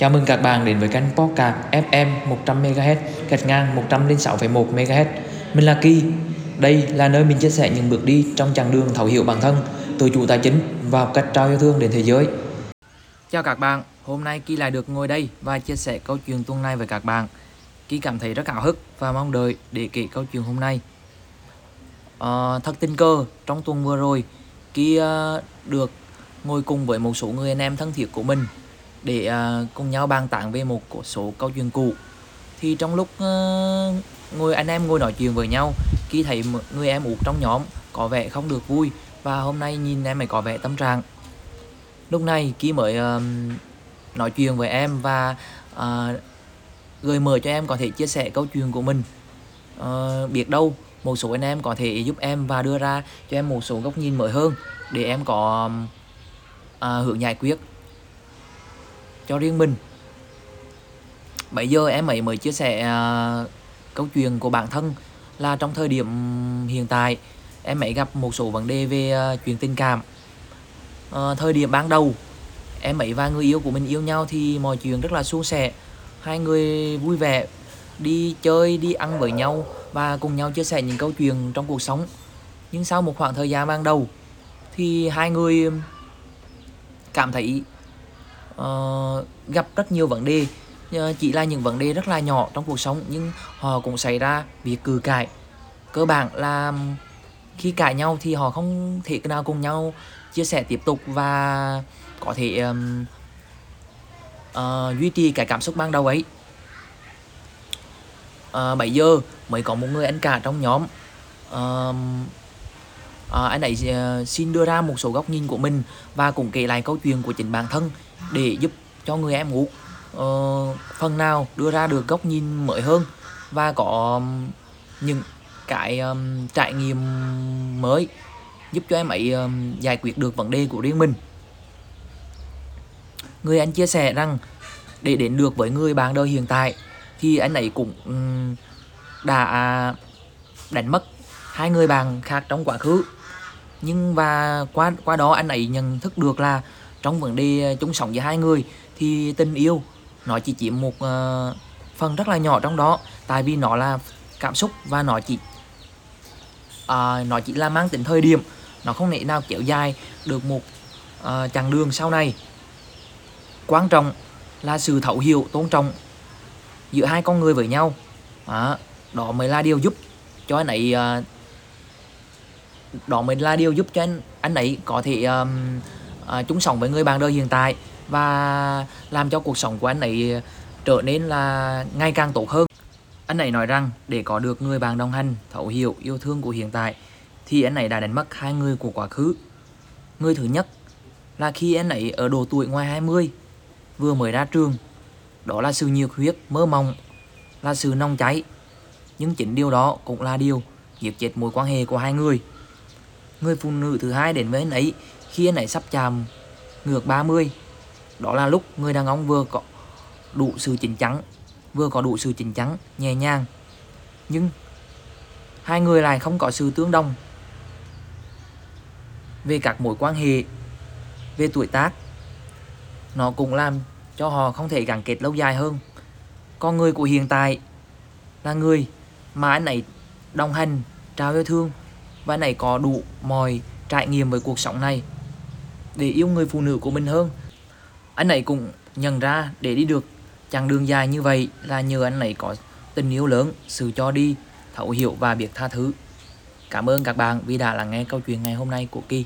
Chào mừng các bạn đến với kênh podcast FM 100MHz gạch ngang 106,1 MHz. Mình là Kỳ. Đây là nơi mình chia sẻ những bước đi trong chặng đường thấu hiểu bản thân, tự chủ tài chính và học cách trao yêu thương đến thế giới. Chào các bạn, hôm nay Kỳ lại được ngồi đây và chia sẻ câu chuyện tuần này với các bạn. Kỳ cảm thấy rất hào hức và mong đợi để kể câu chuyện hôm nay. À, thật tình cờ, trong tuần vừa rồi, Kỳ uh, được ngồi cùng với một số người anh em thân thiết của mình để uh, cùng nhau bàn tán về một số câu chuyện cũ. Thì trong lúc uh, ngồi anh em ngồi nói chuyện với nhau khi thấy người em út trong nhóm có vẻ không được vui và hôm nay nhìn em ấy có vẻ tâm trạng. Lúc này khi mới uh, nói chuyện với em và uh, gợi mở cho em có thể chia sẻ câu chuyện của mình uh, biết đâu một số anh em có thể giúp em và đưa ra cho em một số góc nhìn mới hơn để em có uh, hướng giải quyết cho riêng mình. Bây giờ em ấy mới chia sẻ uh, câu chuyện của bản thân là trong thời điểm hiện tại em ấy gặp một số vấn đề về uh, chuyện tình cảm. Uh, thời điểm ban đầu em ấy và người yêu của mình yêu nhau thì mọi chuyện rất là suôn sẻ. Hai người vui vẻ đi chơi đi ăn với nhau và cùng nhau chia sẻ những câu chuyện trong cuộc sống. Nhưng sau một khoảng thời gian ban đầu thì hai người cảm thấy uh, gặp rất nhiều vấn đề. Uh, chỉ là những vấn đề rất là nhỏ trong cuộc sống nhưng họ cũng xảy ra việc cự cãi. Cơ bản là khi cãi nhau thì họ không thể nào cùng nhau chia sẻ tiếp tục và có thể um, uh, duy trì cái cảm xúc ban đầu ấy. Ờ, uh, bây giờ mới có một người anh cả trong nhóm. Uh, à, anh ấy ờ, xin đưa ra một số góc nhìn của mình và cũng kể lại câu chuyện của chính bản thân để giúp cho người em ngủ. Uh, phần nào đưa ra được góc nhìn mới hơn và có những cái um, trải nghiệm mới giúp cho em ấy um, giải quyết được vấn đề của riêng mình. Người anh chia sẻ rằng để đến được với người bạn đời hiện tại thì anh ấy cũng um, đã đánh mất hai người bạn khác trong quá khứ nhưng và qua qua đó anh ấy nhận thức được là trong vấn đề ờ, chung sống giữa hai người thì tình yêu nó chỉ chiếm một uh, phần rất là nhỏ trong đó. Tại vì nó là cảm xúc và nó chỉ uh, nó chỉ là mang tính thời điểm nó không thể nào kéo dài được một uh, chặng đường sau này. Quan trọng là sự thấu hiểu tôn trọng giữa hai con người với nhau. Đó, đó mới là điều giúp cho anh ấy uh, đó mới là điều giúp cho anh anh ấy có thể um, uh, chung sống với người bạn đời hiện tại và làm cho cuộc sống của anh ấy trở nên là ngày càng tốt hơn. Anh ấy nói rằng để có được người bạn đồng hành, thấu hiểu, yêu thương của hiện tại thì anh ấy đã đánh mất hai người của quá khứ. Người thứ nhất là khi anh ấy ở độ tuổi ngoài 20, vừa mới ra trường. Đó là sự nhiệt huyết, mơ mộng, là sự nông cháy. Nhưng chính điều đó cũng là điều giết chết mối quan hệ của hai người. Người phụ nữ thứ hai đến với anh ấy, khi anh ấy sắp chạm ngược 30 đó là lúc người đàn ông vừa có đủ sự chín chắn, vừa có đủ sự chín chắn, nhẹ nhàng. Nhưng hai người lại không có sự tương đồng về các mối quan hệ, về tuổi tác. Nó cũng làm cho họ không thể gắn kết lâu dài hơn. Con người của hiện tại là người mà anh ấy đồng hành, trao yêu thương và anh ấy có đủ mọi trải nghiệm với cuộc sống này để yêu người phụ nữ của mình hơn. Anh ấy cũng nhận ra để đi được chặng đường dài như vậy là nhờ anh ấy có tình yêu lớn, sự cho đi, thấu hiểu và biết tha thứ. Cảm ơn các bạn vì đã lắng nghe câu chuyện ngày hôm nay của kỳ.